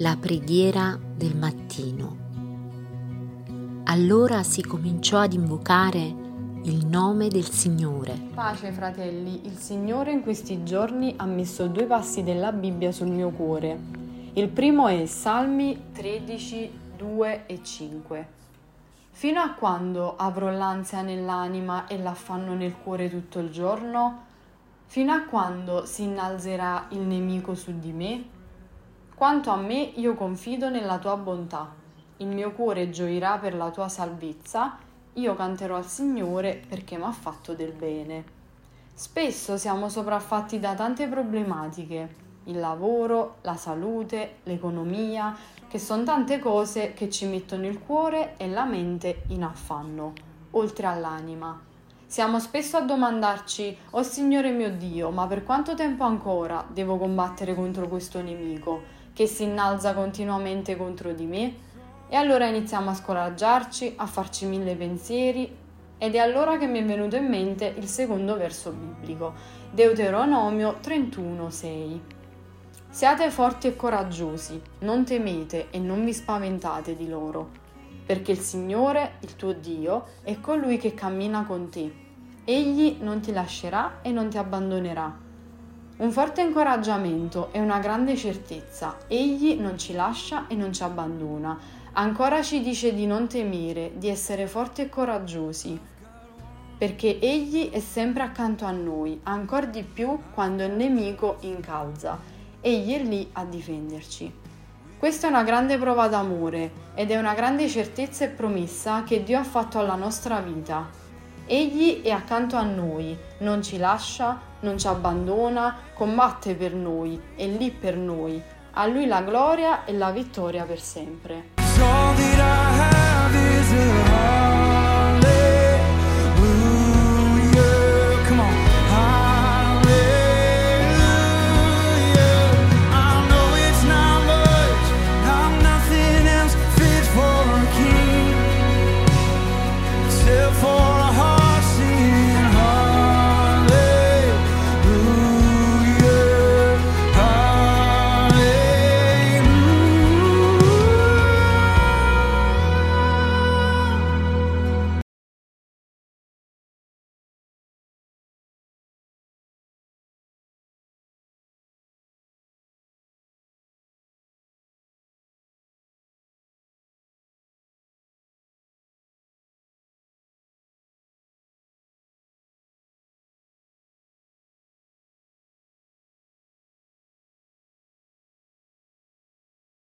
La preghiera del mattino. Allora si cominciò ad invocare il nome del Signore. Pace fratelli, il Signore in questi giorni ha messo due passi della Bibbia sul mio cuore. Il primo è Salmi 13, 2 e 5. Fino a quando avrò l'ansia nell'anima e l'affanno nel cuore tutto il giorno? Fino a quando si innalzerà il nemico su di me? Quanto a me, io confido nella tua bontà. Il mio cuore gioirà per la tua salvezza. Io canterò al Signore perché mi ha fatto del bene. Spesso siamo sopraffatti da tante problematiche, il lavoro, la salute, l'economia, che sono tante cose che ci mettono il cuore e la mente in affanno, oltre all'anima. Siamo spesso a domandarci, oh Signore mio Dio, ma per quanto tempo ancora devo combattere contro questo nemico che si innalza continuamente contro di me? E allora iniziamo a scoraggiarci, a farci mille pensieri ed è allora che mi è venuto in mente il secondo verso biblico, Deuteronomio 31:6. Siate forti e coraggiosi, non temete e non vi spaventate di loro perché il Signore, il tuo Dio, è colui che cammina con te. Egli non ti lascerà e non ti abbandonerà. Un forte incoraggiamento e una grande certezza. Egli non ci lascia e non ci abbandona. Ancora ci dice di non temere, di essere forti e coraggiosi, perché Egli è sempre accanto a noi, ancora di più quando il nemico incalza. Egli è lì a difenderci. Questa è una grande prova d'amore ed è una grande certezza e promessa che Dio ha fatto alla nostra vita. Egli è accanto a noi, non ci lascia, non ci abbandona, combatte per noi, è lì per noi. A Lui la gloria e la vittoria per sempre.